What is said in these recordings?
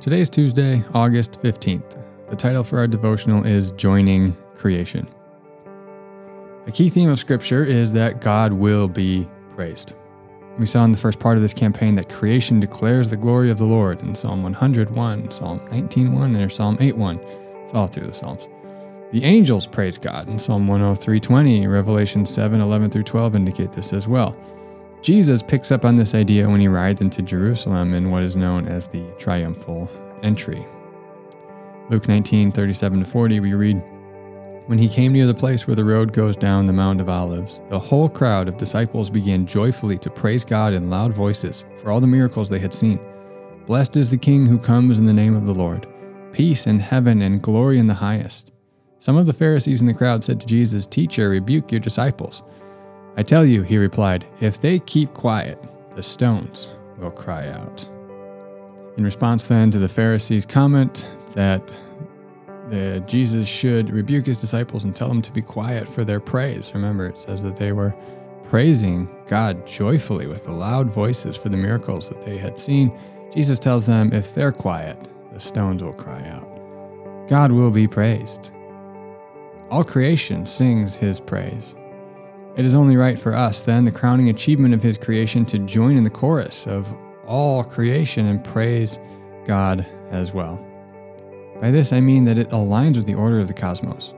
Today is Tuesday, August 15th. The title for our devotional is Joining Creation. A key theme of Scripture is that God will be praised. We saw in the first part of this campaign that creation declares the glory of the Lord in Psalm 101, Psalm 19:1, and Psalm 8:1. It's all through the Psalms. The angels praise God in Psalm 103:20, Revelation 7:11 through 12 indicate this as well. Jesus picks up on this idea when he rides into Jerusalem in what is known as the triumphal entry. Luke 19, 37 to 40, we read, When he came near the place where the road goes down the Mount of Olives, the whole crowd of disciples began joyfully to praise God in loud voices for all the miracles they had seen. Blessed is the King who comes in the name of the Lord. Peace in heaven and glory in the highest. Some of the Pharisees in the crowd said to Jesus, Teacher, rebuke your disciples. I tell you, he replied, if they keep quiet, the stones will cry out. In response then to the Pharisees' comment that Jesus should rebuke his disciples and tell them to be quiet for their praise. Remember, it says that they were praising God joyfully with loud voices for the miracles that they had seen. Jesus tells them, if they're quiet, the stones will cry out. God will be praised. All creation sings his praise. It is only right for us, then, the crowning achievement of His creation, to join in the chorus of all creation and praise God as well. By this, I mean that it aligns with the order of the cosmos.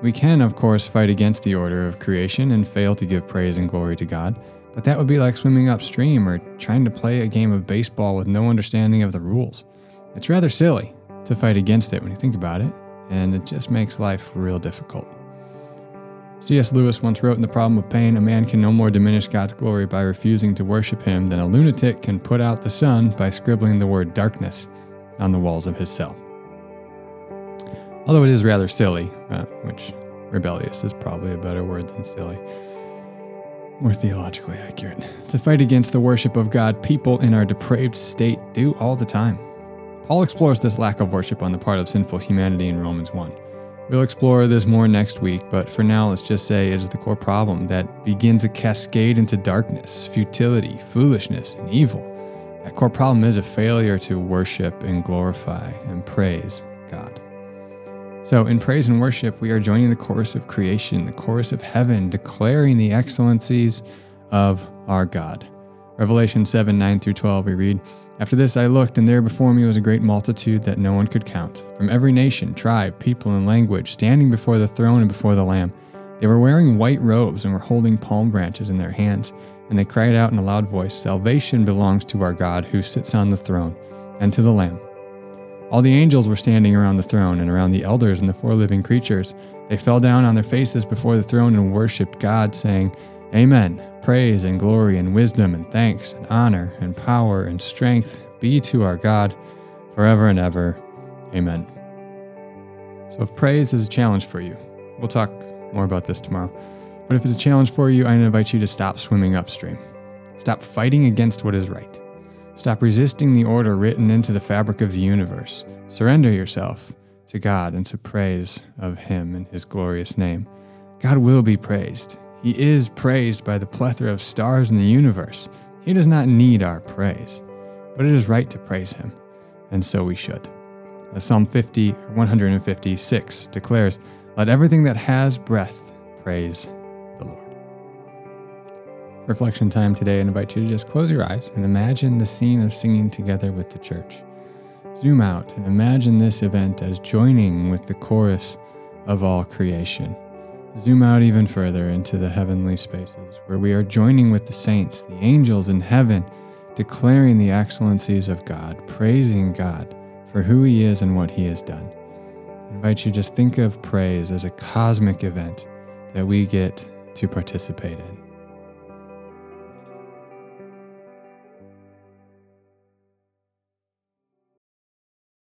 We can, of course, fight against the order of creation and fail to give praise and glory to God, but that would be like swimming upstream or trying to play a game of baseball with no understanding of the rules. It's rather silly to fight against it when you think about it, and it just makes life real difficult. C.S. Lewis once wrote in The Problem of Pain A man can no more diminish God's glory by refusing to worship him than a lunatic can put out the sun by scribbling the word darkness on the walls of his cell. Although it is rather silly, uh, which rebellious is probably a better word than silly, more theologically accurate. To fight against the worship of God, people in our depraved state do all the time. Paul explores this lack of worship on the part of sinful humanity in Romans 1. We'll explore this more next week, but for now, let's just say it is the core problem that begins a cascade into darkness, futility, foolishness, and evil. That core problem is a failure to worship and glorify and praise God. So, in praise and worship, we are joining the chorus of creation, the chorus of heaven, declaring the excellencies of our God. Revelation 7 9 through 12, we read, after this I looked, and there before me was a great multitude that no one could count, from every nation, tribe, people, and language, standing before the throne and before the Lamb. They were wearing white robes and were holding palm branches in their hands, and they cried out in a loud voice Salvation belongs to our God who sits on the throne, and to the Lamb. All the angels were standing around the throne and around the elders and the four living creatures. They fell down on their faces before the throne and worshipped God, saying, Amen. Praise and glory and wisdom and thanks and honor and power and strength be to our God forever and ever. Amen. So, if praise is a challenge for you, we'll talk more about this tomorrow. But if it's a challenge for you, I invite you to stop swimming upstream. Stop fighting against what is right. Stop resisting the order written into the fabric of the universe. Surrender yourself to God and to praise of Him in His glorious name. God will be praised. He is praised by the plethora of stars in the universe. He does not need our praise, but it is right to praise him, and so we should. Psalm 50 156 declares, Let everything that has breath praise the Lord. Reflection time today, I invite you to just close your eyes and imagine the scene of singing together with the church. Zoom out and imagine this event as joining with the chorus of all creation. Zoom out even further into the heavenly spaces where we are joining with the saints, the angels in heaven, declaring the excellencies of God, praising God for who He is and what He has done. I invite you to just think of praise as a cosmic event that we get to participate in.